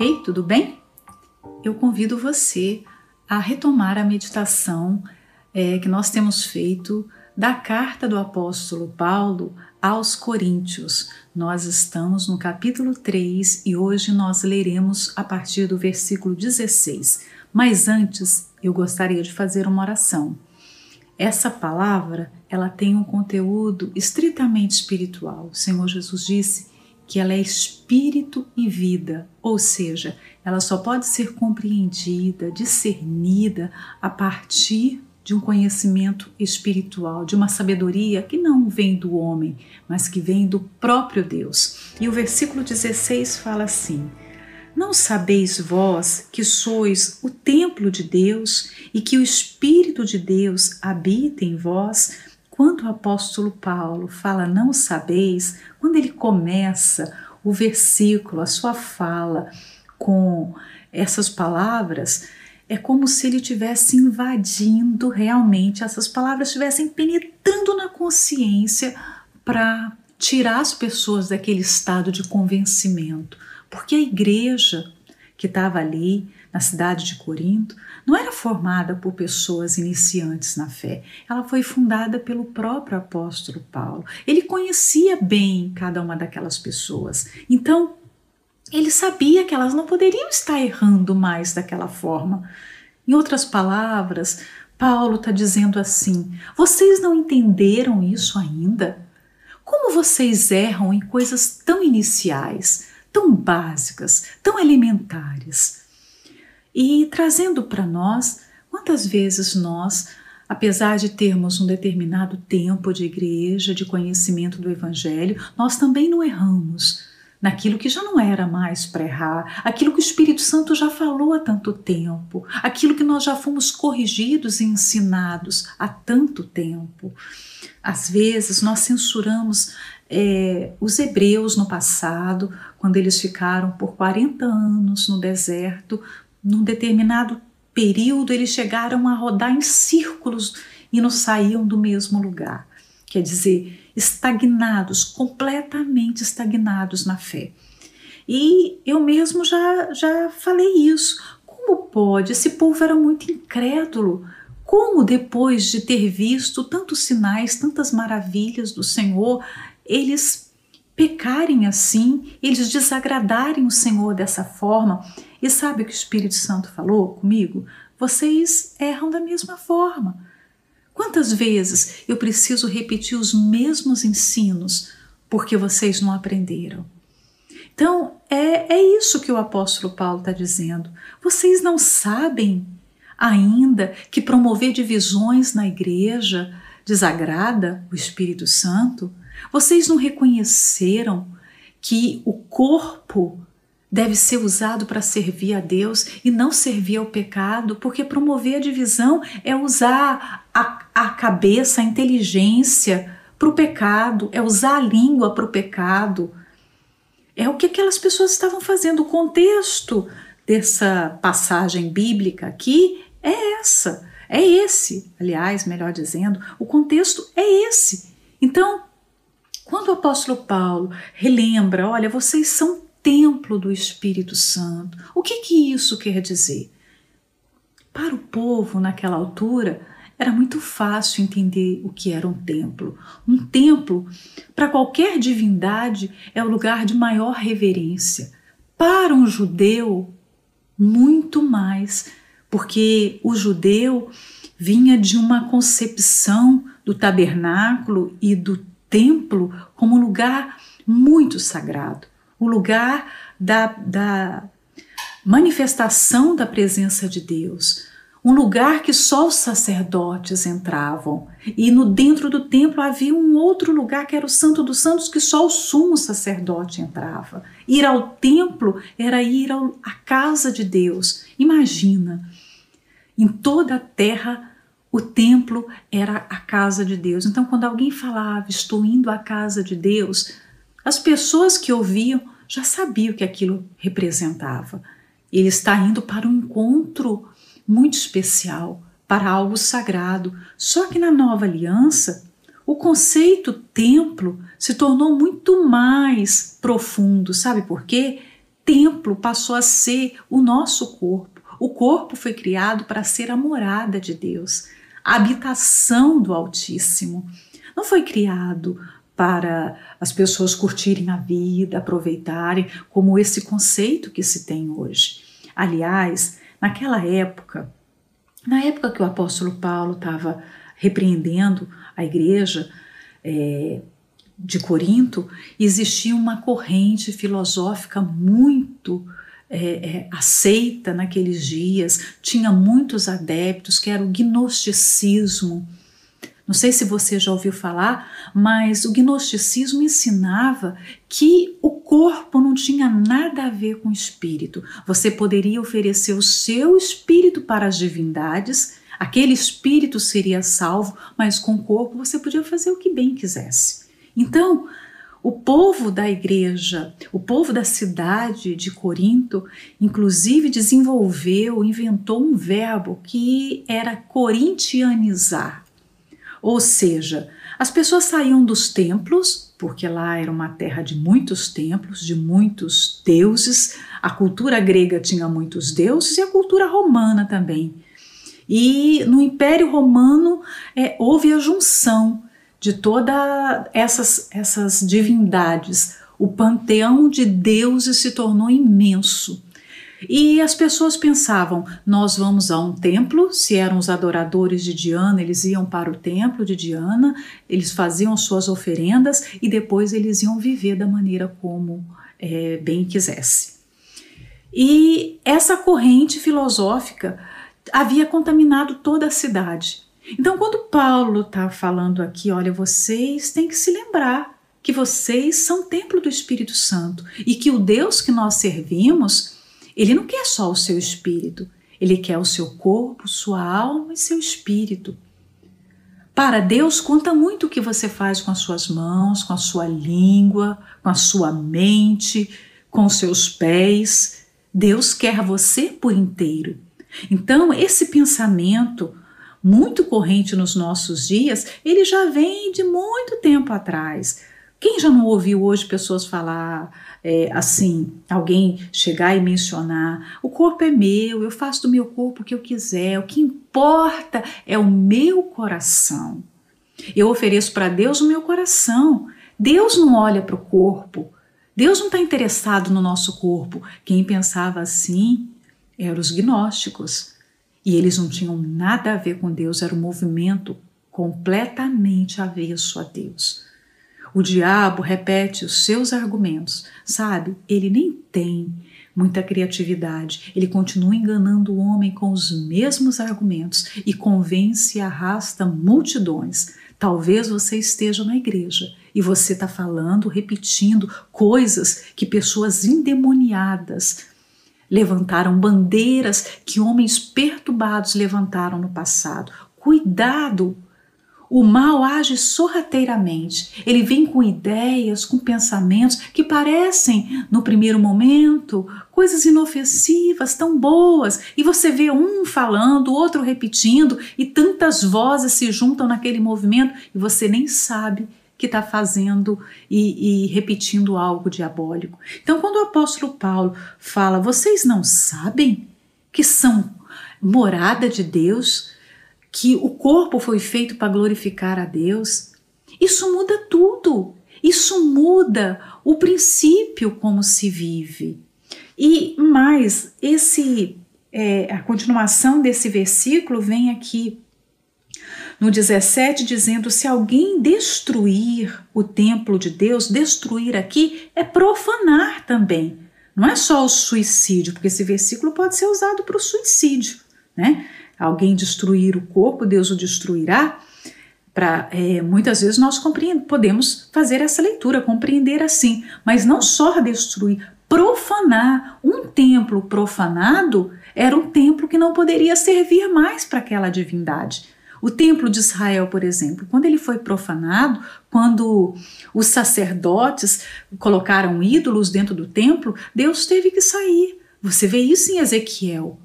Ei, tudo bem? Eu convido você a retomar a meditação é, que nós temos feito da carta do apóstolo Paulo aos Coríntios. Nós estamos no capítulo 3 e hoje nós leremos a partir do versículo 16. Mas antes, eu gostaria de fazer uma oração. Essa palavra, ela tem um conteúdo estritamente espiritual. O Senhor Jesus disse que ela é espírito e vida, ou seja, ela só pode ser compreendida, discernida a partir de um conhecimento espiritual, de uma sabedoria que não vem do homem, mas que vem do próprio Deus. E o versículo 16 fala assim: Não sabeis vós que sois o templo de Deus e que o Espírito de Deus habita em vós? Quando o apóstolo Paulo fala não sabeis, quando ele começa o versículo, a sua fala com essas palavras, é como se ele estivesse invadindo realmente, essas palavras estivessem penetrando na consciência para tirar as pessoas daquele estado de convencimento. Porque a igreja que estava ali na cidade de Corinto não era formada por pessoas iniciantes na fé, ela foi fundada pelo próprio apóstolo Paulo. Ele conhecia bem cada uma daquelas pessoas, então ele sabia que elas não poderiam estar errando mais daquela forma. Em outras palavras, Paulo está dizendo assim: vocês não entenderam isso ainda? Como vocês erram em coisas tão iniciais, tão básicas, tão elementares? E trazendo para nós quantas vezes nós, apesar de termos um determinado tempo de igreja, de conhecimento do Evangelho, nós também não erramos naquilo que já não era mais para errar, aquilo que o Espírito Santo já falou há tanto tempo, aquilo que nós já fomos corrigidos e ensinados há tanto tempo. Às vezes nós censuramos é, os hebreus no passado, quando eles ficaram por 40 anos no deserto, num determinado período, eles chegaram a rodar em círculos e não saíam do mesmo lugar. Quer dizer, estagnados, completamente estagnados na fé. E eu mesmo já, já falei isso. Como pode? Esse povo era muito incrédulo. Como depois de ter visto tantos sinais, tantas maravilhas do Senhor, eles pecarem assim, eles desagradarem o Senhor dessa forma? E sabe o que o Espírito Santo falou comigo? Vocês erram da mesma forma. Quantas vezes eu preciso repetir os mesmos ensinos porque vocês não aprenderam? Então, é, é isso que o apóstolo Paulo está dizendo. Vocês não sabem ainda que promover divisões na igreja desagrada o Espírito Santo? Vocês não reconheceram que o corpo deve ser usado para servir a Deus e não servir ao pecado, porque promover a divisão é usar a, a cabeça, a inteligência para o pecado, é usar a língua para o pecado. É o que aquelas pessoas estavam fazendo. O contexto dessa passagem bíblica aqui é essa, é esse, aliás, melhor dizendo, o contexto é esse. Então, quando o apóstolo Paulo relembra, olha, vocês são templo do Espírito Santo. O que, que isso quer dizer? Para o povo naquela altura, era muito fácil entender o que era um templo. Um templo, para qualquer divindade, é o lugar de maior reverência. Para um judeu, muito mais, porque o judeu vinha de uma concepção do tabernáculo e do templo como lugar muito sagrado o lugar da, da manifestação da presença de Deus, um lugar que só os sacerdotes entravam. E no dentro do templo havia um outro lugar que era o Santo dos Santos que só o sumo sacerdote entrava. Ir ao templo era ir ao, à casa de Deus. Imagina, em toda a terra o templo era a casa de Deus. Então, quando alguém falava, estou indo à casa de Deus, as pessoas que ouviam já sabiam o que aquilo representava. Ele está indo para um encontro muito especial, para algo sagrado. Só que na nova aliança, o conceito templo se tornou muito mais profundo. Sabe por quê? templo passou a ser o nosso corpo. O corpo foi criado para ser a morada de Deus, a habitação do Altíssimo. Não foi criado para as pessoas curtirem a vida, aproveitarem, como esse conceito que se tem hoje. Aliás, naquela época, na época que o apóstolo Paulo estava repreendendo a igreja é, de Corinto, existia uma corrente filosófica muito é, é, aceita naqueles dias, tinha muitos adeptos, que era o gnosticismo. Não sei se você já ouviu falar, mas o gnosticismo ensinava que o corpo não tinha nada a ver com o espírito. Você poderia oferecer o seu espírito para as divindades, aquele espírito seria salvo, mas com o corpo você podia fazer o que bem quisesse. Então, o povo da igreja, o povo da cidade de Corinto, inclusive desenvolveu, inventou um verbo que era corintianizar. Ou seja, as pessoas saíam dos templos, porque lá era uma terra de muitos templos, de muitos deuses. A cultura grega tinha muitos deuses e a cultura romana também. E no Império Romano é, houve a junção de todas essas, essas divindades. O panteão de deuses se tornou imenso. E as pessoas pensavam: nós vamos a um templo, se eram os adoradores de Diana, eles iam para o templo de Diana, eles faziam suas oferendas e depois eles iam viver da maneira como é, bem quisesse. E essa corrente filosófica havia contaminado toda a cidade. Então, quando Paulo está falando aqui, olha, vocês têm que se lembrar que vocês são templo do Espírito Santo e que o Deus que nós servimos ele não quer só o seu espírito, ele quer o seu corpo, sua alma e seu espírito. Para Deus, conta muito o que você faz com as suas mãos, com a sua língua, com a sua mente, com os seus pés. Deus quer você por inteiro. Então, esse pensamento muito corrente nos nossos dias, ele já vem de muito tempo atrás. Quem já não ouviu hoje pessoas falar é, assim, alguém chegar e mencionar: o corpo é meu, eu faço do meu corpo o que eu quiser, o que importa é o meu coração. Eu ofereço para Deus o meu coração. Deus não olha para o corpo. Deus não está interessado no nosso corpo. Quem pensava assim eram os gnósticos. E eles não tinham nada a ver com Deus, era um movimento completamente avesso a Deus. O diabo repete os seus argumentos, sabe? Ele nem tem muita criatividade. Ele continua enganando o homem com os mesmos argumentos e convence e arrasta multidões. Talvez você esteja na igreja e você está falando, repetindo coisas que pessoas endemoniadas levantaram, bandeiras que homens perturbados levantaram no passado. Cuidado! O mal age sorrateiramente. Ele vem com ideias, com pensamentos que parecem, no primeiro momento, coisas inofensivas, tão boas, e você vê um falando, outro repetindo, e tantas vozes se juntam naquele movimento e você nem sabe que está fazendo e, e, repetindo algo diabólico. Então, quando o apóstolo Paulo fala, vocês não sabem que são morada de Deus, que o corpo foi feito para glorificar a Deus, isso muda tudo. Isso muda o princípio como se vive. E mais, esse é, a continuação desse versículo vem aqui no 17, dizendo: se alguém destruir o templo de Deus, destruir aqui é profanar também. Não é só o suicídio, porque esse versículo pode ser usado para o suicídio, né? Alguém destruir o corpo, Deus o destruirá. Pra, é, muitas vezes nós podemos fazer essa leitura, compreender assim, mas não só destruir, profanar. Um templo profanado era um templo que não poderia servir mais para aquela divindade. O templo de Israel, por exemplo, quando ele foi profanado, quando os sacerdotes colocaram ídolos dentro do templo, Deus teve que sair. Você vê isso em Ezequiel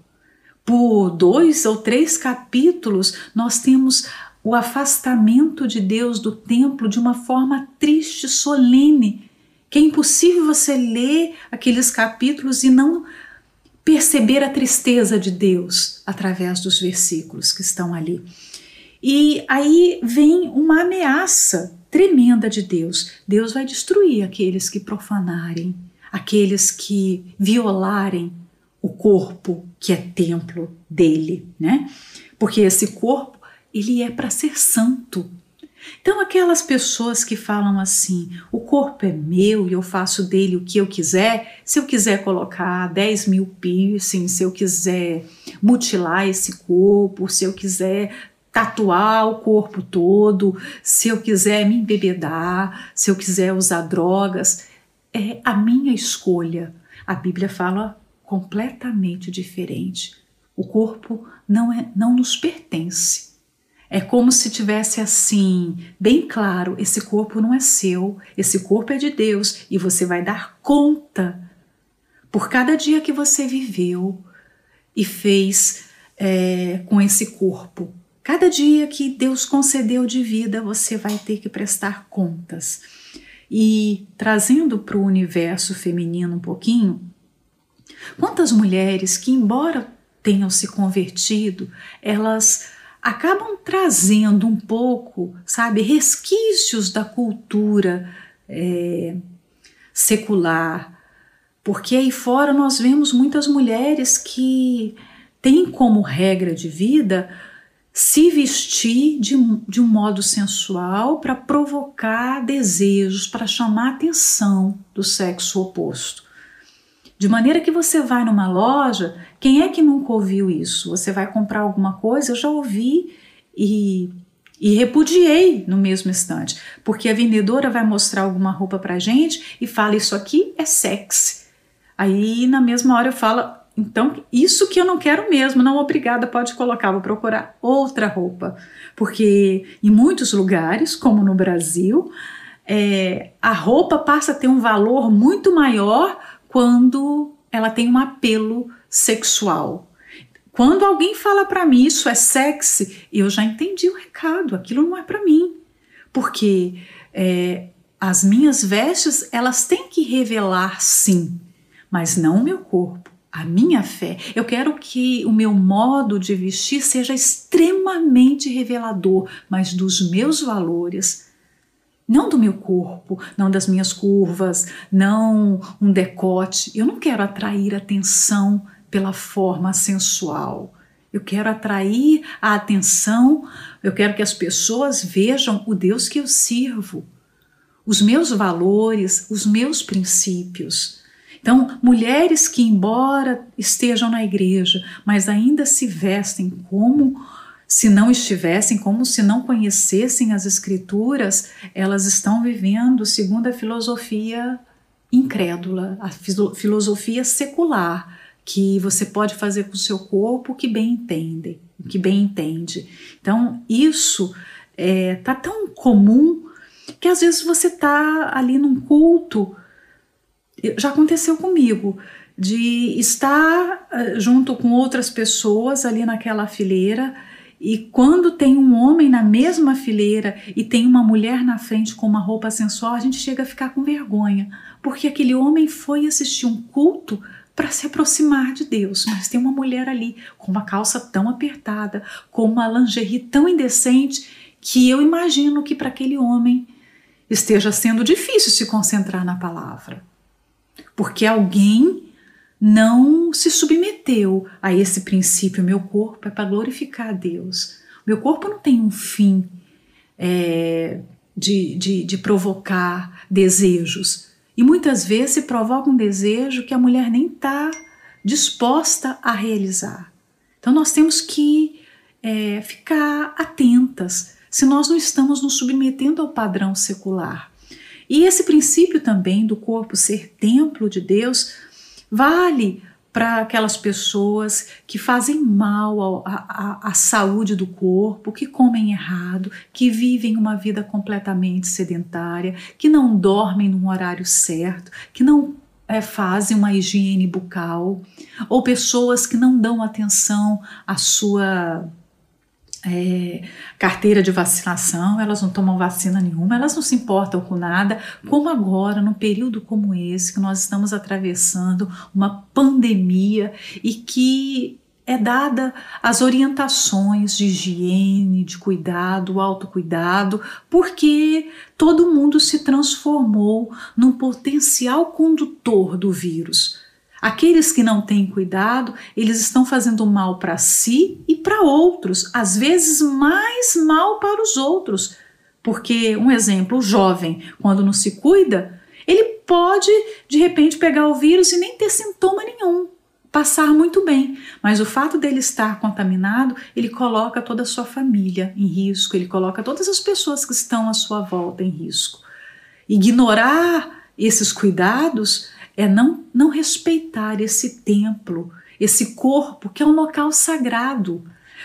por dois ou três capítulos, nós temos o afastamento de Deus do templo de uma forma triste, solene, que é impossível você ler aqueles capítulos e não perceber a tristeza de Deus através dos versículos que estão ali. E aí vem uma ameaça tremenda de Deus. Deus vai destruir aqueles que profanarem, aqueles que violarem o corpo que é templo dele, né? Porque esse corpo, ele é para ser santo. Então, aquelas pessoas que falam assim: o corpo é meu e eu faço dele o que eu quiser, se eu quiser colocar 10 mil piercings, se eu quiser mutilar esse corpo, se eu quiser tatuar o corpo todo, se eu quiser me embebedar, se eu quiser usar drogas, é a minha escolha. A Bíblia fala completamente diferente. O corpo não é não nos pertence. É como se tivesse assim, bem claro, esse corpo não é seu, esse corpo é de Deus e você vai dar conta por cada dia que você viveu e fez é, com esse corpo. Cada dia que Deus concedeu de vida, você vai ter que prestar contas. E trazendo para o universo feminino um pouquinho, quantas mulheres que, embora tenham se convertido, elas acabam trazendo um pouco, sabe, resquícios da cultura é, secular, porque aí fora nós vemos muitas mulheres que têm como regra de vida se vestir de, de um modo sensual para provocar desejos, para chamar a atenção do sexo oposto. De maneira que você vai numa loja, quem é que nunca ouviu isso? Você vai comprar alguma coisa, eu já ouvi e, e repudiei no mesmo instante, porque a vendedora vai mostrar alguma roupa pra gente e fala: Isso aqui é sexy. Aí na mesma hora eu falo: Então, isso que eu não quero mesmo, não obrigada, pode colocar, vou procurar outra roupa. Porque em muitos lugares, como no Brasil, é, a roupa passa a ter um valor muito maior quando ela tem um apelo sexual. Quando alguém fala para mim isso é sexy, eu já entendi o recado, aquilo não é para mim. Porque é, as minhas vestes, elas têm que revelar sim, mas não o meu corpo, a minha fé. Eu quero que o meu modo de vestir seja extremamente revelador, mas dos meus valores, não do meu corpo, não das minhas curvas, não um decote. Eu não quero atrair atenção pela forma sensual. Eu quero atrair a atenção, eu quero que as pessoas vejam o Deus que eu sirvo, os meus valores, os meus princípios. Então, mulheres que, embora estejam na igreja, mas ainda se vestem como se não estivessem, como se não conhecessem as Escrituras, elas estão vivendo segundo a filosofia incrédula, a filosofia secular, que você pode fazer com o seu corpo o que bem entende, que bem entende. Então, isso é, tá tão comum que às vezes você tá ali num culto, já aconteceu comigo, de estar eh, junto com outras pessoas ali naquela fileira e quando tem um homem na mesma fileira e tem uma mulher na frente com uma roupa sensual, a gente chega a ficar com vergonha, porque aquele homem foi assistir um culto para se aproximar de Deus, mas tem uma mulher ali com uma calça tão apertada, com uma lingerie tão indecente, que eu imagino que para aquele homem esteja sendo difícil se concentrar na palavra. Porque alguém não se submeteu a esse princípio. Meu corpo é para glorificar a Deus. Meu corpo não tem um fim é, de, de, de provocar desejos. E muitas vezes se provoca um desejo que a mulher nem está disposta a realizar. Então nós temos que é, ficar atentas se nós não estamos nos submetendo ao padrão secular. E esse princípio também do corpo ser templo de Deus vale para aquelas pessoas que fazem mal à saúde do corpo, que comem errado, que vivem uma vida completamente sedentária, que não dormem no horário certo, que não é, fazem uma higiene bucal, ou pessoas que não dão atenção à sua é, carteira de vacinação, elas não tomam vacina nenhuma, elas não se importam com nada, como agora, num período como esse, que nós estamos atravessando uma pandemia e que é dada as orientações de higiene, de cuidado, autocuidado, porque todo mundo se transformou num potencial condutor do vírus. Aqueles que não têm cuidado, eles estão fazendo mal para si e para outros, às vezes mais mal para os outros. Porque, um exemplo, o jovem, quando não se cuida, ele pode de repente pegar o vírus e nem ter sintoma nenhum, passar muito bem, mas o fato dele estar contaminado, ele coloca toda a sua família em risco, ele coloca todas as pessoas que estão à sua volta em risco. Ignorar esses cuidados é não, não respeitar esse templo, esse corpo que é um local sagrado.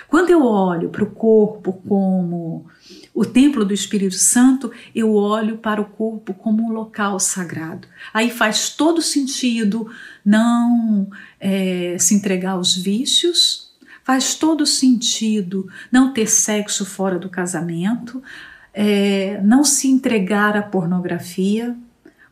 Quando eu olho para o corpo como o templo do Espírito Santo, eu olho para o corpo como um local sagrado. Aí faz todo sentido não é, se entregar aos vícios, faz todo sentido não ter sexo fora do casamento, é, não se entregar à pornografia,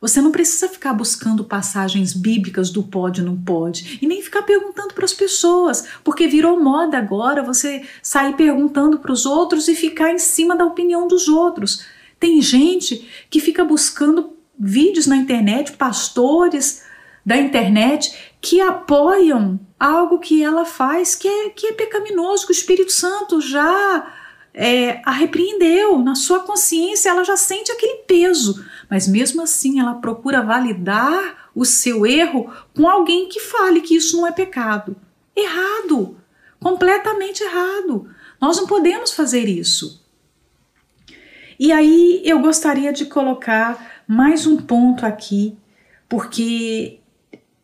você não precisa ficar buscando passagens bíblicas do pode não pode e nem ficar perguntando para as pessoas, porque virou moda agora você sair perguntando para os outros e ficar em cima da opinião dos outros. Tem gente que fica buscando vídeos na internet, pastores da internet que apoiam algo que ela faz que é, que é pecaminoso, que o Espírito Santo já é, a repreendeu, na sua consciência ela já sente aquele peso, mas mesmo assim ela procura validar o seu erro com alguém que fale que isso não é pecado. Errado, completamente errado. Nós não podemos fazer isso. E aí eu gostaria de colocar mais um ponto aqui, porque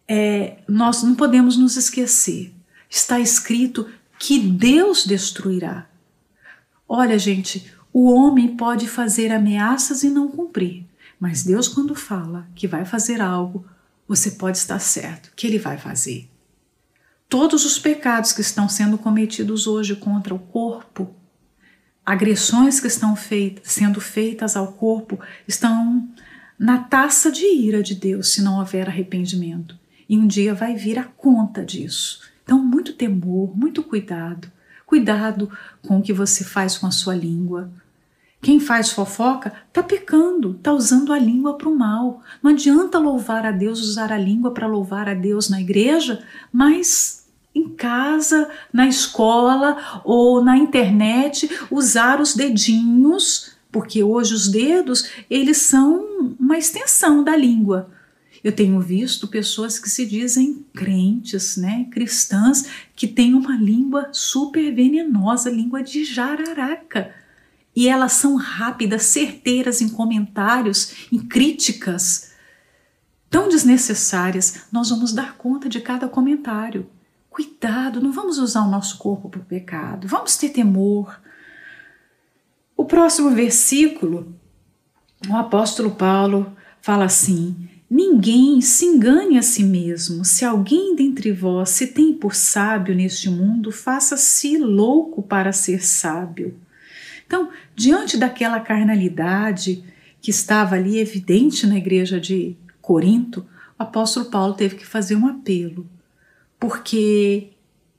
é, nós não podemos nos esquecer. Está escrito que Deus destruirá. Olha, gente, o homem pode fazer ameaças e não cumprir, mas Deus, quando fala que vai fazer algo, você pode estar certo que Ele vai fazer. Todos os pecados que estão sendo cometidos hoje contra o corpo, agressões que estão feitas, sendo feitas ao corpo, estão na taça de ira de Deus se não houver arrependimento. E um dia vai vir a conta disso. Então, muito temor, muito cuidado. Cuidado com o que você faz com a sua língua. Quem faz fofoca está pecando, está usando a língua para o mal. Não adianta louvar a Deus, usar a língua para louvar a Deus na igreja, mas em casa, na escola ou na internet, usar os dedinhos, porque hoje os dedos eles são uma extensão da língua. Eu tenho visto pessoas que se dizem crentes, né, cristãs, que têm uma língua super venenosa, língua de jararaca. E elas são rápidas, certeiras em comentários, em críticas tão desnecessárias. Nós vamos dar conta de cada comentário. Cuidado, não vamos usar o nosso corpo para o pecado. Vamos ter temor. O próximo versículo, o apóstolo Paulo fala assim: Ninguém se engane a si mesmo. Se alguém dentre vós se tem por sábio neste mundo, faça-se louco para ser sábio. Então, diante daquela carnalidade que estava ali evidente na igreja de Corinto, o apóstolo Paulo teve que fazer um apelo, porque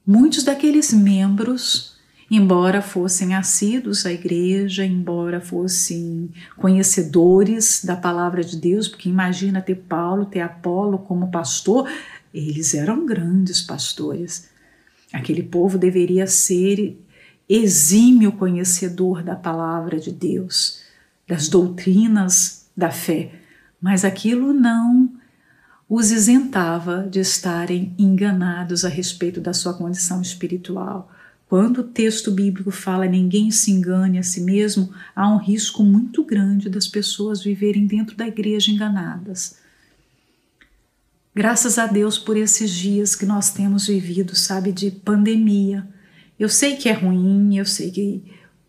muitos daqueles membros embora fossem assíduos à igreja, embora fossem conhecedores da palavra de Deus, porque imagina ter Paulo, ter Apolo como pastor, eles eram grandes pastores. Aquele povo deveria ser exímio conhecedor da palavra de Deus, das doutrinas da fé, mas aquilo não os isentava de estarem enganados a respeito da sua condição espiritual quando o texto bíblico fala ninguém se engane a si mesmo, há um risco muito grande das pessoas viverem dentro da igreja enganadas. Graças a Deus por esses dias que nós temos vivido, sabe, de pandemia. Eu sei que é ruim, eu sei que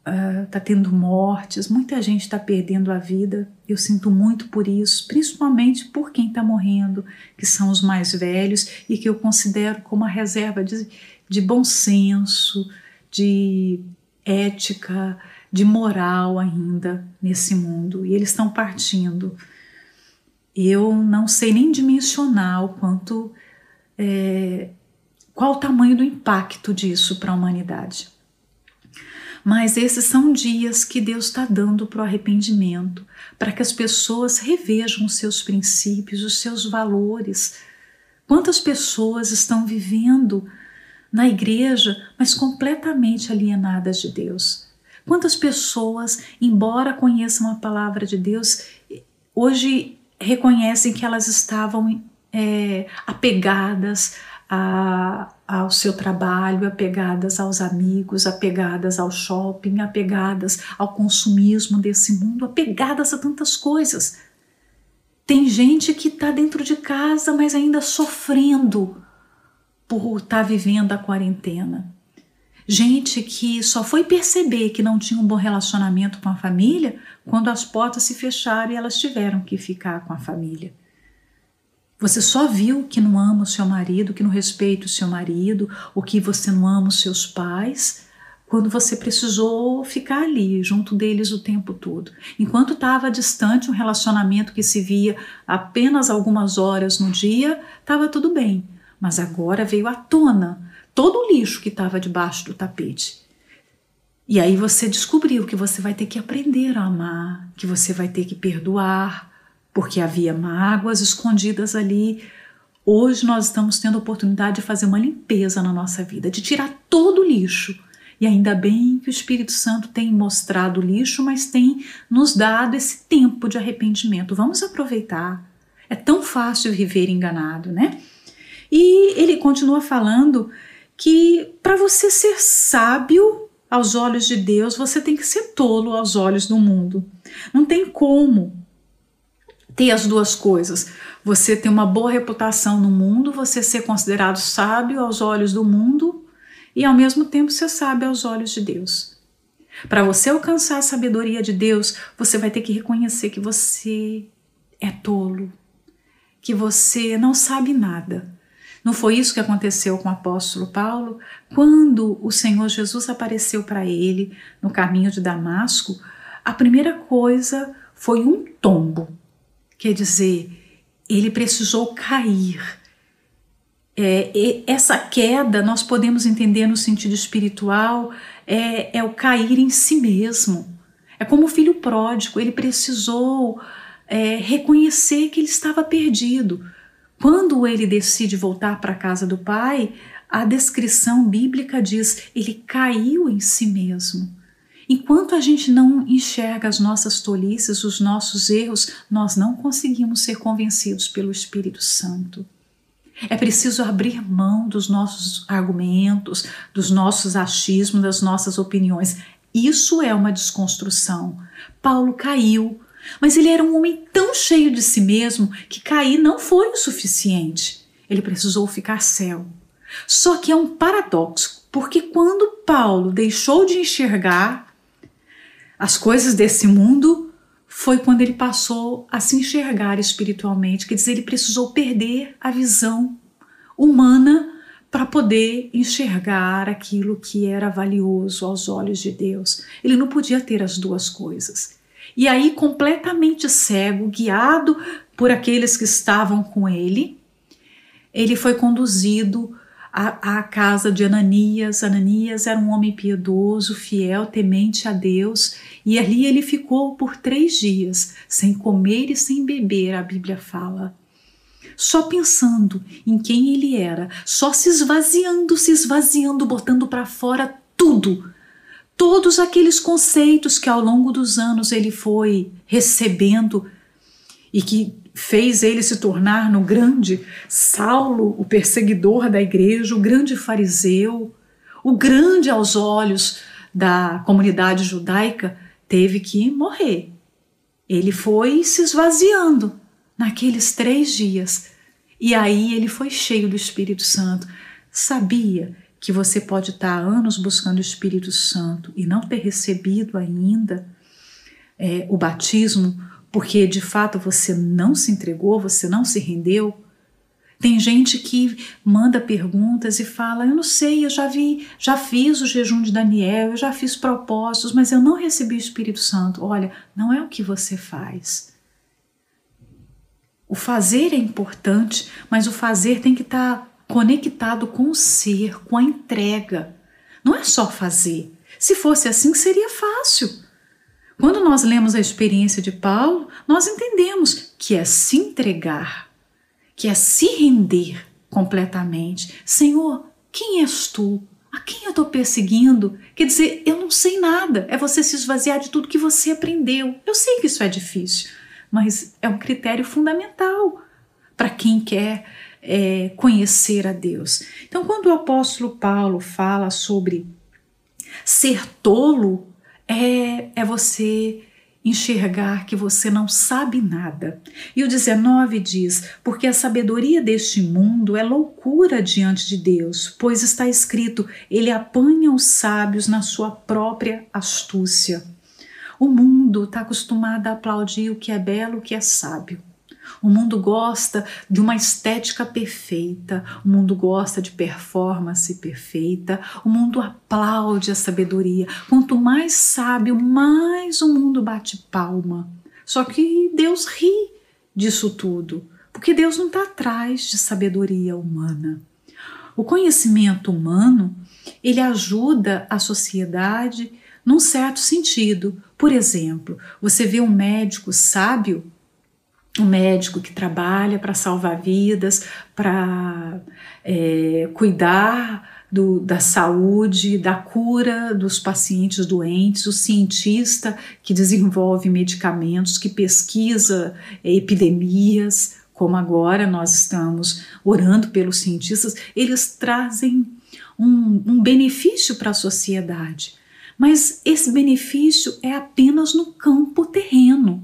está ah, uh, tendo mortes, muita gente está perdendo a vida. Eu sinto muito por isso, principalmente por quem está morrendo, que são os mais velhos e que eu considero como a reserva de, de bom senso, de ética, de moral ainda nesse mundo e eles estão partindo. Eu não sei nem dimensionar o quanto, é, qual o tamanho do impacto disso para a humanidade. Mas esses são dias que Deus está dando para o arrependimento, para que as pessoas revejam os seus princípios, os seus valores. Quantas pessoas estão vivendo na igreja, mas completamente alienadas de Deus? Quantas pessoas, embora conheçam a palavra de Deus, hoje reconhecem que elas estavam é, apegadas a, ao seu trabalho, apegadas aos amigos, apegadas ao shopping, apegadas ao consumismo desse mundo, apegadas a tantas coisas. Tem gente que está dentro de casa, mas ainda sofrendo por estar tá vivendo a quarentena. Gente que só foi perceber que não tinha um bom relacionamento com a família quando as portas se fecharam e elas tiveram que ficar com a família. Você só viu que não ama o seu marido, que não respeita o seu marido, ou que você não ama os seus pais, quando você precisou ficar ali, junto deles o tempo todo. Enquanto estava distante, um relacionamento que se via apenas algumas horas no dia, estava tudo bem. Mas agora veio à tona todo o lixo que estava debaixo do tapete. E aí você descobriu que você vai ter que aprender a amar, que você vai ter que perdoar, porque havia mágoas escondidas ali. Hoje nós estamos tendo a oportunidade de fazer uma limpeza na nossa vida, de tirar todo o lixo. E ainda bem que o Espírito Santo tem mostrado o lixo, mas tem nos dado esse tempo de arrependimento. Vamos aproveitar. É tão fácil viver enganado, né? E ele continua falando que para você ser sábio aos olhos de Deus, você tem que ser tolo aos olhos do mundo. Não tem como ter as duas coisas. Você ter uma boa reputação no mundo, você ser considerado sábio aos olhos do mundo e ao mesmo tempo ser sábio aos olhos de Deus. Para você alcançar a sabedoria de Deus, você vai ter que reconhecer que você é tolo, que você não sabe nada. Não foi isso que aconteceu com o apóstolo Paulo? Quando o Senhor Jesus apareceu para ele no caminho de Damasco, a primeira coisa foi um tombo. Quer dizer, ele precisou cair. É, essa queda nós podemos entender no sentido espiritual é, é o cair em si mesmo. É como o filho pródigo, ele precisou é, reconhecer que ele estava perdido. Quando ele decide voltar para a casa do pai, a descrição bíblica diz: ele caiu em si mesmo. Enquanto a gente não enxerga as nossas tolices, os nossos erros, nós não conseguimos ser convencidos pelo Espírito Santo. É preciso abrir mão dos nossos argumentos, dos nossos achismos, das nossas opiniões. Isso é uma desconstrução. Paulo caiu, mas ele era um homem tão cheio de si mesmo que cair não foi o suficiente. Ele precisou ficar cego. Só que é um paradoxo, porque quando Paulo deixou de enxergar, as coisas desse mundo foi quando ele passou a se enxergar espiritualmente, quer dizer, ele precisou perder a visão humana para poder enxergar aquilo que era valioso aos olhos de Deus. Ele não podia ter as duas coisas. E aí, completamente cego, guiado por aqueles que estavam com ele, ele foi conduzido à, à casa de Ananias. Ananias era um homem piedoso, fiel, temente a Deus, e ali ele ficou por três dias, sem comer e sem beber, a Bíblia fala. Só pensando em quem ele era, só se esvaziando, se esvaziando, botando para fora tudo, todos aqueles conceitos que ao longo dos anos ele foi recebendo e que fez ele se tornar no grande Saulo, o perseguidor da igreja, o grande fariseu, o grande aos olhos da comunidade judaica, teve que morrer. Ele foi se esvaziando naqueles três dias. E aí ele foi cheio do Espírito Santo. Sabia que você pode estar anos buscando o Espírito Santo e não ter recebido ainda é, o batismo porque de fato você não se entregou, você não se rendeu, Tem gente que manda perguntas e fala: Eu não sei, eu já vi, já fiz o jejum de Daniel, eu já fiz propósitos, mas eu não recebi o Espírito Santo. Olha, não é o que você faz. O fazer é importante, mas o fazer tem que estar tá conectado com o ser, com a entrega. Não é só fazer. Se fosse assim, seria fácil. Quando nós lemos a experiência de Paulo, nós entendemos que é se entregar, que é se render completamente. Senhor, quem és tu? A quem eu estou perseguindo? Quer dizer, eu não sei nada. É você se esvaziar de tudo que você aprendeu. Eu sei que isso é difícil, mas é um critério fundamental para quem quer é, conhecer a Deus. Então, quando o apóstolo Paulo fala sobre ser tolo, é, é você enxergar que você não sabe nada. E o 19 diz: Porque a sabedoria deste mundo é loucura diante de Deus, pois está escrito: Ele apanha os sábios na sua própria astúcia. O mundo está acostumado a aplaudir o que é belo, o que é sábio. O mundo gosta de uma estética perfeita, o mundo gosta de performance perfeita, o mundo aplaude a sabedoria. Quanto mais sábio, mais o mundo bate palma. Só que Deus ri disso tudo, porque Deus não está atrás de sabedoria humana. O conhecimento humano ele ajuda a sociedade num certo sentido. Por exemplo, você vê um médico sábio um médico que trabalha para salvar vidas, para é, cuidar do, da saúde, da cura dos pacientes doentes, o cientista que desenvolve medicamentos, que pesquisa é, epidemias, como agora nós estamos orando pelos cientistas, eles trazem um, um benefício para a sociedade. Mas esse benefício é apenas no campo terreno.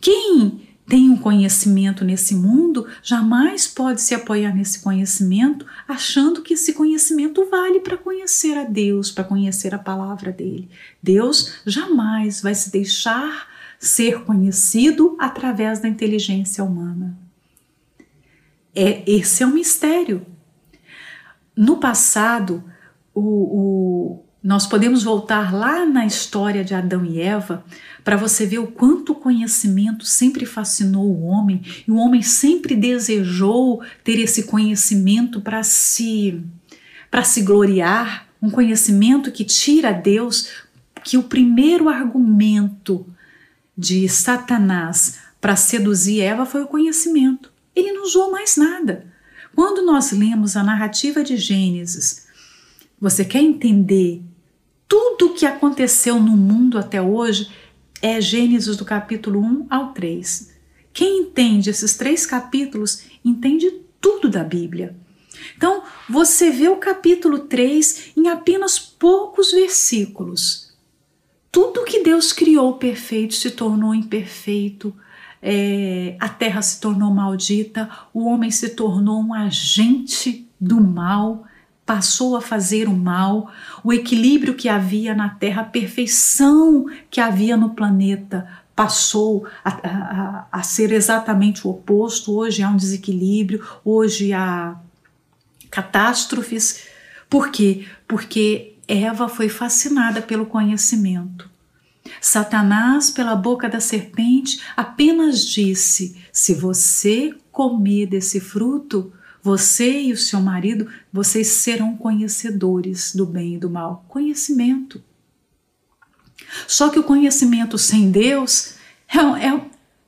Quem tem um conhecimento nesse mundo, jamais pode se apoiar nesse conhecimento achando que esse conhecimento vale para conhecer a Deus, para conhecer a palavra dele. Deus jamais vai se deixar ser conhecido através da inteligência humana. É, esse é um mistério. No passado, o, o nós podemos voltar lá na história de Adão e Eva para você ver o quanto o conhecimento sempre fascinou o homem e o homem sempre desejou ter esse conhecimento para se para se gloriar, um conhecimento que tira Deus, que o primeiro argumento de Satanás para seduzir Eva foi o conhecimento. Ele não usou mais nada. Quando nós lemos a narrativa de Gênesis, você quer entender tudo o que aconteceu no mundo até hoje é Gênesis do capítulo 1 ao 3. Quem entende esses três capítulos entende tudo da Bíblia. Então, você vê o capítulo 3 em apenas poucos versículos. Tudo que Deus criou perfeito se tornou imperfeito, é, a terra se tornou maldita, o homem se tornou um agente do mal, passou a fazer o mal, o equilíbrio que havia na Terra, a perfeição que havia no planeta, passou a, a, a, ser exatamente o oposto. Hoje há um desequilíbrio, hoje há catástrofes. Por quê? Porque Eva foi fascinada pelo conhecimento. Satanás, pela boca da serpente, apenas disse: se você comer desse fruto, você e o seu marido, vocês serão conhecedores do bem e do mal. Conhecimento. Só que o conhecimento sem Deus é, é,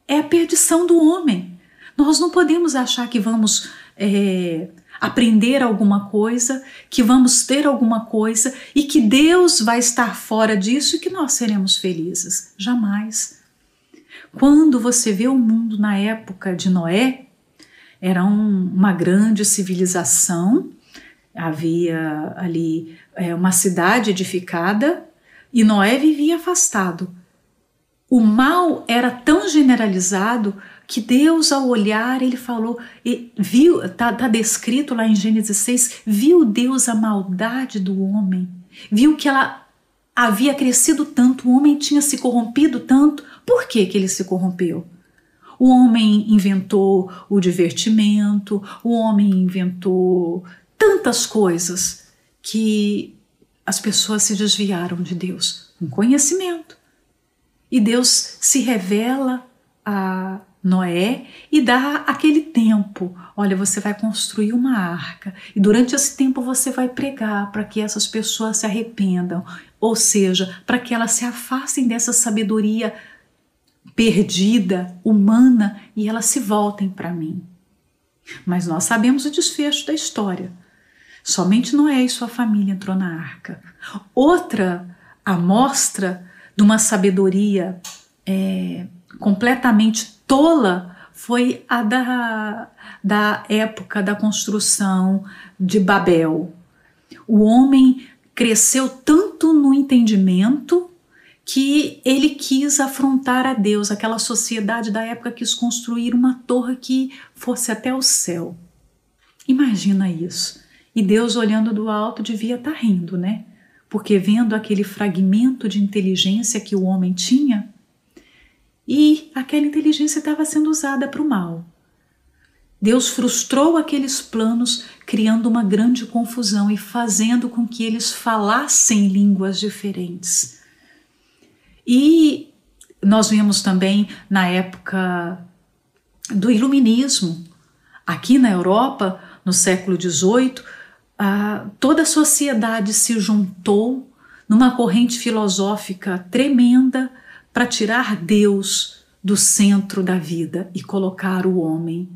é a perdição do homem. Nós não podemos achar que vamos é, aprender alguma coisa, que vamos ter alguma coisa e que Deus vai estar fora disso e que nós seremos felizes. Jamais. Quando você vê o mundo na época de Noé, era um, uma grande civilização, havia ali é, uma cidade edificada e Noé vivia afastado. O mal era tão generalizado que Deus, ao olhar, ele falou, viu, está tá descrito lá em Gênesis 6, viu Deus a maldade do homem, viu que ela havia crescido tanto, o homem tinha se corrompido tanto. Por que, que ele se corrompeu? O homem inventou o divertimento, o homem inventou tantas coisas que as pessoas se desviaram de Deus, um conhecimento. E Deus se revela a Noé e dá aquele tempo. Olha, você vai construir uma arca e durante esse tempo você vai pregar para que essas pessoas se arrependam, ou seja, para que elas se afastem dessa sabedoria perdida, humana e elas se voltem para mim. Mas nós sabemos o desfecho da história. Somente Noé e sua família entrou na arca. Outra amostra de uma sabedoria é, completamente tola foi a da, da época da construção de Babel. O homem cresceu tanto no entendimento que ele quis afrontar a Deus. Aquela sociedade da época quis construir uma torre que fosse até o céu. Imagina isso. E Deus, olhando do alto, devia estar tá rindo, né? Porque vendo aquele fragmento de inteligência que o homem tinha, e aquela inteligência estava sendo usada para o mal. Deus frustrou aqueles planos, criando uma grande confusão e fazendo com que eles falassem línguas diferentes. E nós vemos também na época do Iluminismo, aqui na Europa, no século XVIII, toda a sociedade se juntou numa corrente filosófica tremenda para tirar Deus do centro da vida e colocar o homem.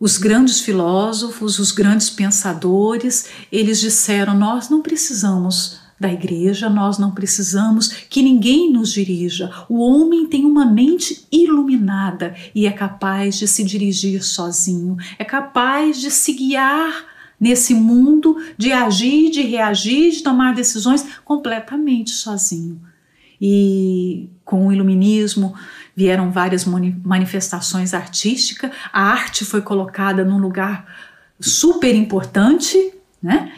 Os grandes filósofos, os grandes pensadores, eles disseram: nós não precisamos da igreja, nós não precisamos que ninguém nos dirija. O homem tem uma mente iluminada e é capaz de se dirigir sozinho, é capaz de se guiar nesse mundo, de agir, de reagir, de tomar decisões completamente sozinho. E com o iluminismo vieram várias manifestações artísticas, a arte foi colocada num lugar super importante, né?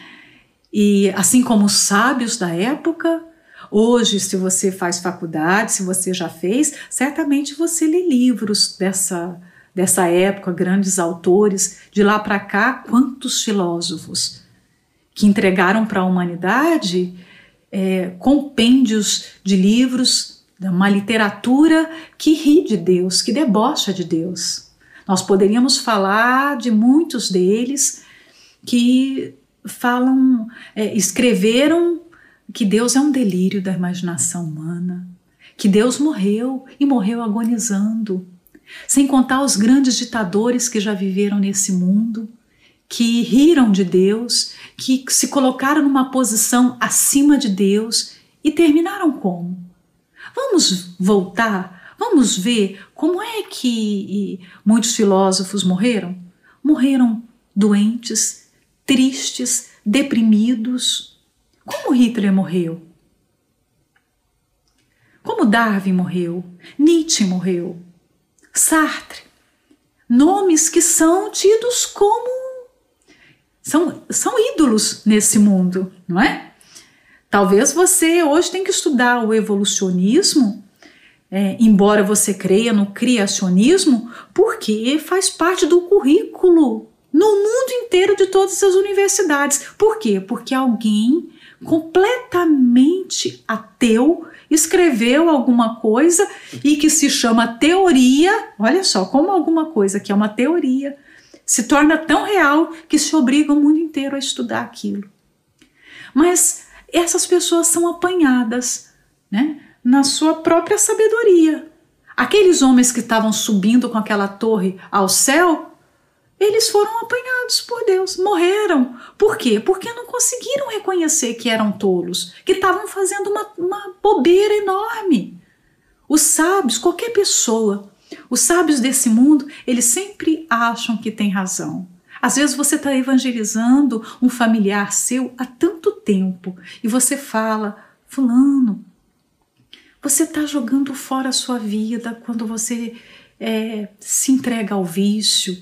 E assim como os sábios da época, hoje, se você faz faculdade, se você já fez, certamente você lê livros dessa, dessa época, grandes autores, de lá para cá, quantos filósofos que entregaram para a humanidade é, compêndios de livros, uma literatura que ri de Deus, que debocha de Deus. Nós poderíamos falar de muitos deles que falam, é, escreveram que Deus é um delírio da imaginação humana, que Deus morreu e morreu agonizando, sem contar os grandes ditadores que já viveram nesse mundo, que riram de Deus, que se colocaram numa posição acima de Deus e terminaram como? Vamos voltar, vamos ver como é que muitos filósofos morreram? Morreram doentes, tristes, deprimidos. Como Hitler morreu? Como Darwin morreu? Nietzsche morreu? Sartre? Nomes que são tidos como são, são ídolos nesse mundo, não é? Talvez você hoje tenha que estudar o evolucionismo, é, embora você creia no criacionismo, porque faz parte do currículo no mundo inteiro de todas as universidades. Por quê? Porque alguém completamente ateu escreveu alguma coisa e que se chama teoria. Olha só, como alguma coisa que é uma teoria se torna tão real que se obriga o mundo inteiro a estudar aquilo. Mas essas pessoas são apanhadas né, na sua própria sabedoria. Aqueles homens que estavam subindo com aquela torre ao céu, eles foram apanhados por Deus, morreram. Por quê? Porque não conseguiram reconhecer que eram tolos, que estavam fazendo uma, uma bobeira enorme. Os sábios, qualquer pessoa os sábios desse mundo, eles sempre acham que tem razão. Às vezes você está evangelizando um familiar seu há tanto tempo e você fala, Fulano, você está jogando fora a sua vida quando você é, se entrega ao vício.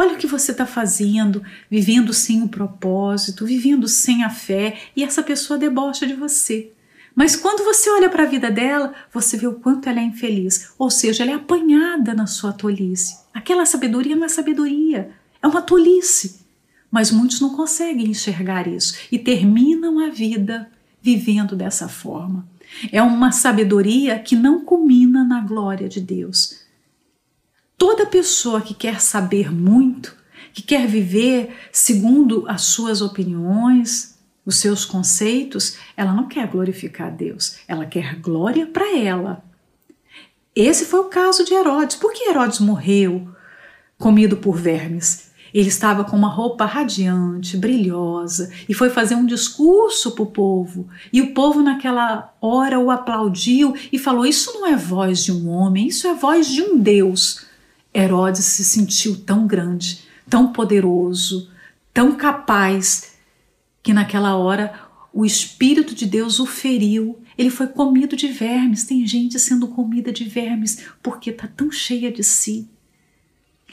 Olha o que você está fazendo, vivendo sem um propósito, vivendo sem a fé, e essa pessoa debocha de você. Mas quando você olha para a vida dela, você vê o quanto ela é infeliz. Ou seja, ela é apanhada na sua tolice. Aquela sabedoria não é sabedoria, é uma tolice. Mas muitos não conseguem enxergar isso e terminam a vida vivendo dessa forma. É uma sabedoria que não culmina na glória de Deus. Toda pessoa que quer saber muito, que quer viver segundo as suas opiniões, os seus conceitos, ela não quer glorificar a Deus, ela quer glória para ela. Esse foi o caso de Herodes. Por que Herodes morreu comido por vermes? Ele estava com uma roupa radiante, brilhosa, e foi fazer um discurso para o povo. E o povo, naquela hora, o aplaudiu e falou: Isso não é voz de um homem, isso é voz de um Deus. Herodes se sentiu tão grande, tão poderoso, tão capaz, que naquela hora o Espírito de Deus o feriu. Ele foi comido de vermes. Tem gente sendo comida de vermes porque está tão cheia de si.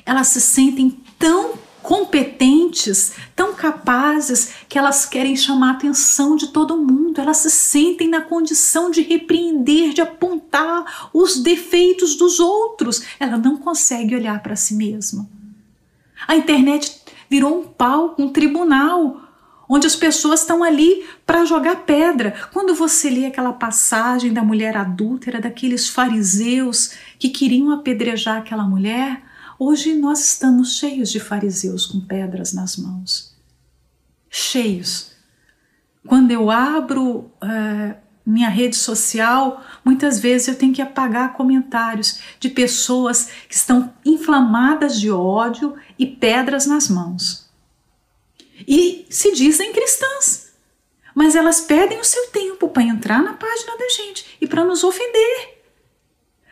Elas se sentem tão competentes, tão capazes, que elas querem chamar a atenção de todo mundo. Elas se sentem na condição de repreender, de apontar os defeitos dos outros. Ela não consegue olhar para si mesma. A internet virou um palco, um tribunal, onde as pessoas estão ali para jogar pedra. Quando você lê aquela passagem da mulher adúltera, daqueles fariseus que queriam apedrejar aquela mulher, Hoje nós estamos cheios de fariseus com pedras nas mãos. Cheios. Quando eu abro uh, minha rede social, muitas vezes eu tenho que apagar comentários de pessoas que estão inflamadas de ódio e pedras nas mãos. E se dizem cristãs, mas elas perdem o seu tempo para entrar na página da gente e para nos ofender.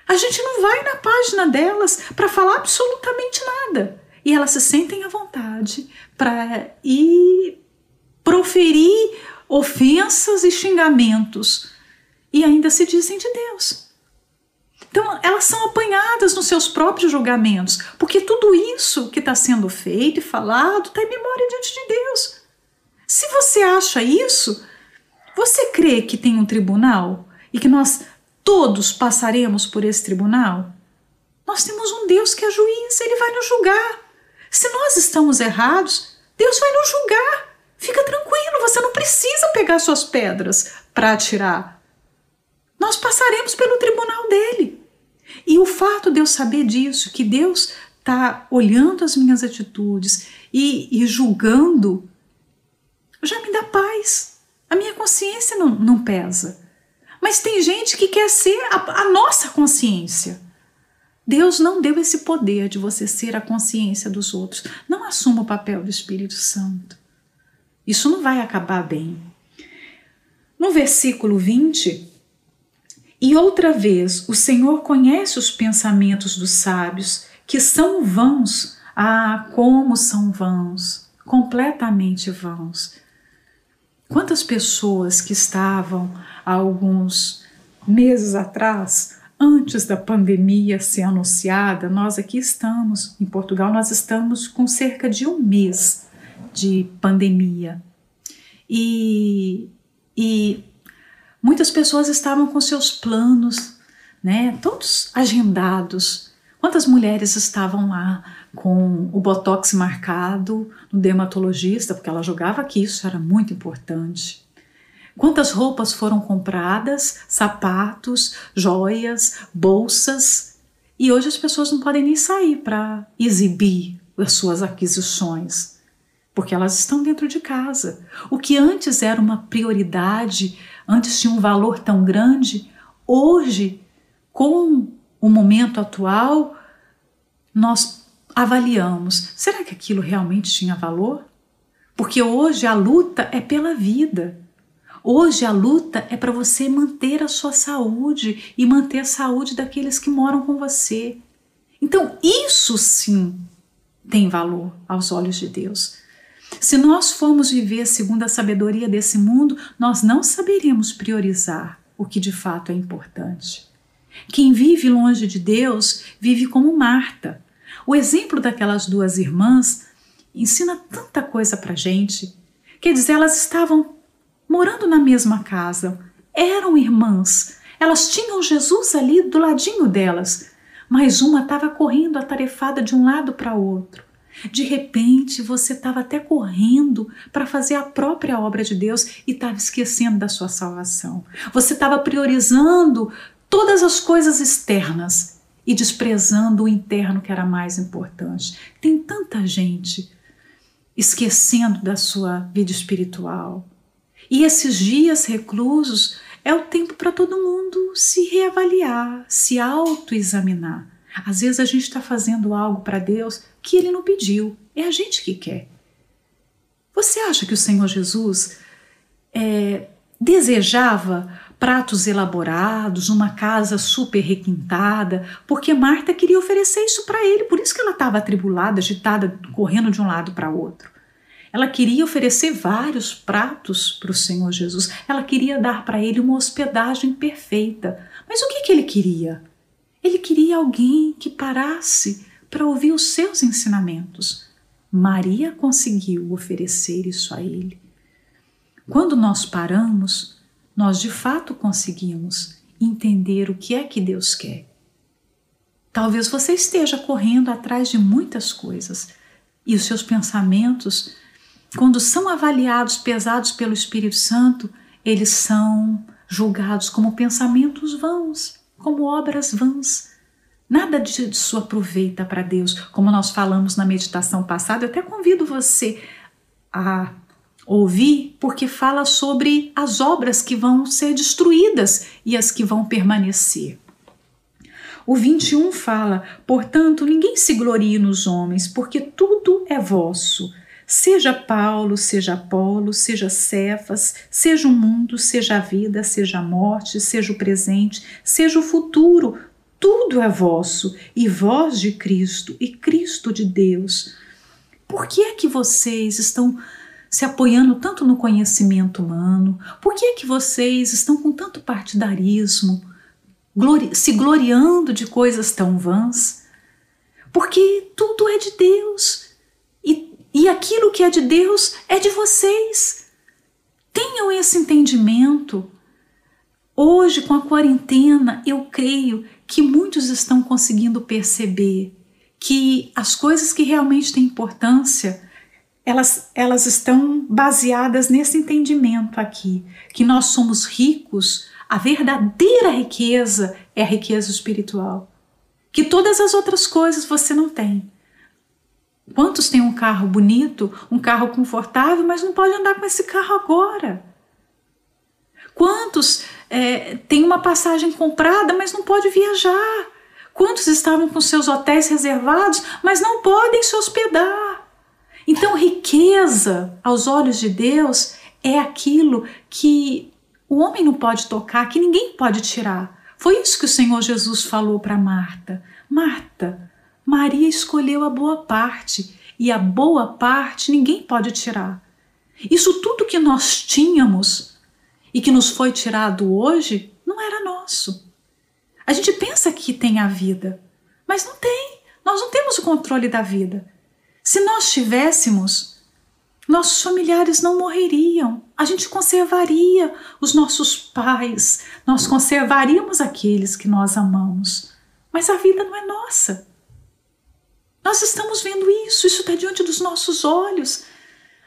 A gente não vai na página delas para falar absolutamente nada. E elas se sentem à vontade para ir proferir ofensas e xingamentos e ainda se dizem de Deus. Então, elas são apanhadas nos seus próprios julgamentos, porque tudo isso que está sendo feito e falado está em memória diante de Deus. Se você acha isso, você crê que tem um tribunal e que nós todos passaremos por esse tribunal? Nós temos um Deus que é juiz, ele vai nos julgar. Se nós estamos errados, Deus vai nos julgar. Fica tranquilo, você não precisa pegar suas pedras para atirar. Nós passaremos pelo tribunal dele. E o fato de eu saber disso, que Deus está olhando as minhas atitudes e, e, julgando, já me dá paz. A minha consciência não, não pesa. Mas tem gente que quer ser a, a nossa consciência. Deus não deu esse poder de você ser a consciência dos outros. Não assuma o papel do Espírito Santo. Isso não vai acabar bem. No versículo 20, e outra vez o Senhor conhece os pensamentos dos sábios, que são vãos. Ah, como são vãos, completamente vãos. Quantas pessoas que estavam há alguns meses atrás, antes da pandemia ser anunciada, nós aqui estamos, em Portugal, nós estamos com cerca de um mês de pandemia. E, e muitas pessoas estavam com seus planos, né, todos agendados. Quantas mulheres estavam lá com o botox marcado no dermatologista, porque ela julgava que isso era muito importante. Quantas roupas foram compradas, sapatos, joias, bolsas, e hoje as pessoas não podem nem sair para exibir as suas aquisições, porque elas estão dentro de casa. O que antes era uma prioridade, antes tinha um valor tão grande, hoje, com o momento atual, nós avaliamos: será que aquilo realmente tinha valor? Porque hoje a luta é pela vida. Hoje a luta é para você manter a sua saúde e manter a saúde daqueles que moram com você. Então, isso sim tem valor aos olhos de Deus. Se nós formos viver segundo a sabedoria desse mundo, nós não saberemos priorizar o que de fato é importante. Quem vive longe de Deus vive como Marta. O exemplo daquelas duas irmãs ensina tanta coisa para gente. Quer dizer, elas estavam morando na mesma casa. eram irmãs. Elas tinham Jesus ali do ladinho delas, mas uma estava correndo atarefada de um lado para outro. De repente, você estava até correndo para fazer a própria obra de Deus e estava esquecendo da sua salvação. Você estava priorizando todas as coisas externas e desprezando o interno que era mais importante. Tem tanta gente esquecendo da sua vida espiritual. E esses dias reclusos é o tempo para todo mundo se reavaliar, se autoexaminar. Às vezes a gente está fazendo algo para Deus que Ele não pediu, é a gente que quer. Você acha que o Senhor Jesus é, desejava pratos elaborados, uma casa super requintada, porque Marta queria oferecer isso para ele, por isso que ela estava atribulada, agitada, correndo de um lado para outro. Ela queria oferecer vários pratos para o Senhor Jesus. Ela queria dar para ele uma hospedagem perfeita. Mas o que, que ele queria? Ele queria alguém que parasse para ouvir os seus ensinamentos. Maria conseguiu oferecer isso a ele. Quando nós paramos, nós de fato conseguimos entender o que é que Deus quer. Talvez você esteja correndo atrás de muitas coisas e os seus pensamentos quando são avaliados, pesados pelo Espírito Santo, eles são julgados como pensamentos vãos, como obras vãs. Nada disso aproveita para Deus, como nós falamos na meditação passada. Eu até convido você a ouvir, porque fala sobre as obras que vão ser destruídas e as que vão permanecer. O 21 fala: Portanto, ninguém se glorie nos homens, porque tudo é vosso Seja Paulo, seja Apolo, seja Cefas, seja o mundo, seja a vida, seja a morte, seja o presente, seja o futuro, tudo é vosso, e vós de Cristo, e Cristo de Deus. Por que é que vocês estão se apoiando tanto no conhecimento humano? Por que é que vocês estão com tanto partidarismo, glori se gloriando de coisas tão vãs? Porque tudo é de Deus. E aquilo que é de Deus é de vocês. Tenham esse entendimento. Hoje, com a quarentena, eu creio que muitos estão conseguindo perceber que as coisas que realmente têm importância, elas, elas estão baseadas nesse entendimento aqui, que nós somos ricos, a verdadeira riqueza é a riqueza espiritual. Que todas as outras coisas você não tem. Quantos têm um carro bonito, um carro confortável, mas não pode andar com esse carro agora? Quantos é, têm uma passagem comprada, mas não pode viajar? Quantos estavam com seus hotéis reservados, mas não podem se hospedar? Então, riqueza aos olhos de Deus é aquilo que o homem não pode tocar, que ninguém pode tirar. Foi isso que o Senhor Jesus falou para Marta: Marta, Maria escolheu a boa parte e a boa parte ninguém pode tirar. Isso tudo que nós tínhamos e que nos foi tirado hoje não era nosso. A gente pensa que tem a vida, mas não tem. Nós não temos o controle da vida. Se nós tivéssemos, nossos familiares não morreriam. A gente conservaria os nossos pais, nós conservaríamos aqueles que nós amamos. Mas a vida não é nossa. Nós estamos vendo isso, isso está diante dos nossos olhos.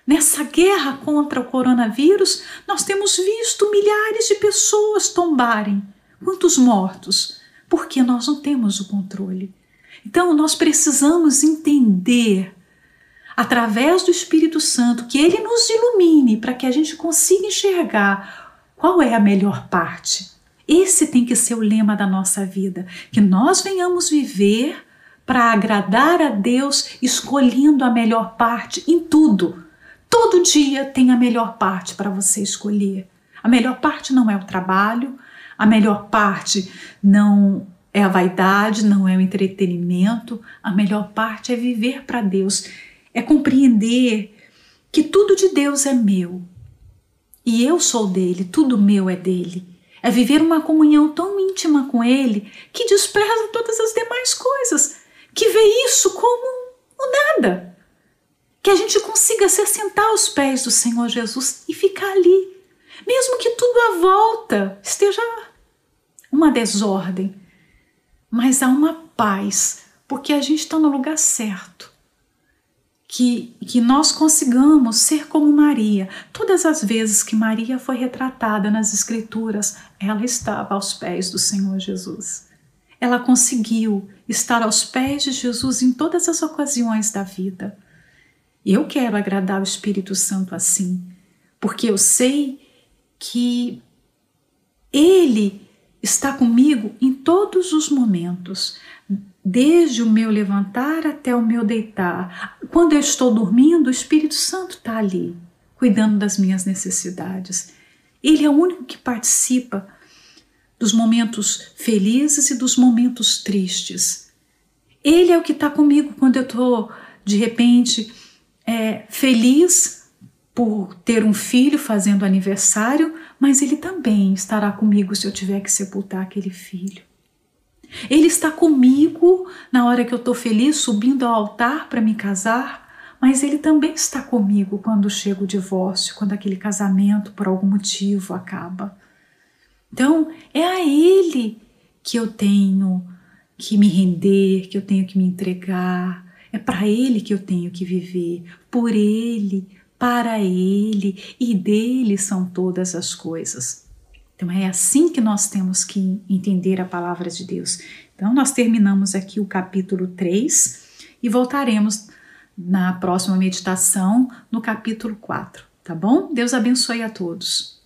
Nessa guerra contra o coronavírus, nós temos visto milhares de pessoas tombarem. Quantos mortos? Porque nós não temos o controle. Então, nós precisamos entender, através do Espírito Santo, que ele nos ilumine para que a gente consiga enxergar qual é a melhor parte. Esse tem que ser o lema da nossa vida, que nós venhamos viver para agradar a Deus, escolhendo a melhor parte em tudo. Todo dia tem a melhor parte para você escolher. A melhor parte não é o trabalho, a melhor parte não é a vaidade, não é o entretenimento, a melhor parte é viver para Deus, é compreender que tudo de Deus é meu e eu sou dele, tudo meu é dele. É viver uma comunhão tão íntima com Ele que despreza todas as demais coisas que vê isso como o nada. Que a gente consiga se assentar aos pés do Senhor Jesus e ficar ali, Mesmo que tudo à volta esteja uma desordem, mas há uma paz, porque a gente está no lugar certo. Que, que nós consigamos ser como Maria. Todas as vezes que Maria foi retratada nas Escrituras, ela estava aos pés do Senhor Jesus. Ela conseguiu estar aos pés de Jesus em todas as ocasiões da vida. Eu quero agradar o Espírito Santo assim, porque eu sei que Ele está comigo em todos os momentos, desde o meu levantar até o meu deitar. Quando eu estou dormindo, o Espírito Santo está ali, cuidando das minhas necessidades. Ele é o único que participa dos momentos felizes e dos momentos tristes. Ele é o que está comigo quando eu estou, de repente, é, feliz por ter um filho fazendo aniversário, mas ele também estará comigo se eu tiver que sepultar aquele filho. Ele está comigo na hora que eu estou feliz subindo ao altar para me casar, mas ele também está comigo quando chega o divórcio, quando aquele casamento por algum motivo acaba. Então, é a ele que eu tenho que me render, que eu tenho que me entregar. É para ele que eu tenho que viver, por ele, para ele e dele são todas as coisas. Então é assim que nós temos que entender a palavra de Deus. Então nós terminamos aqui o capítulo 3 e voltaremos na próxima meditação no capítulo 4, tá bom? Deus abençoe a todos.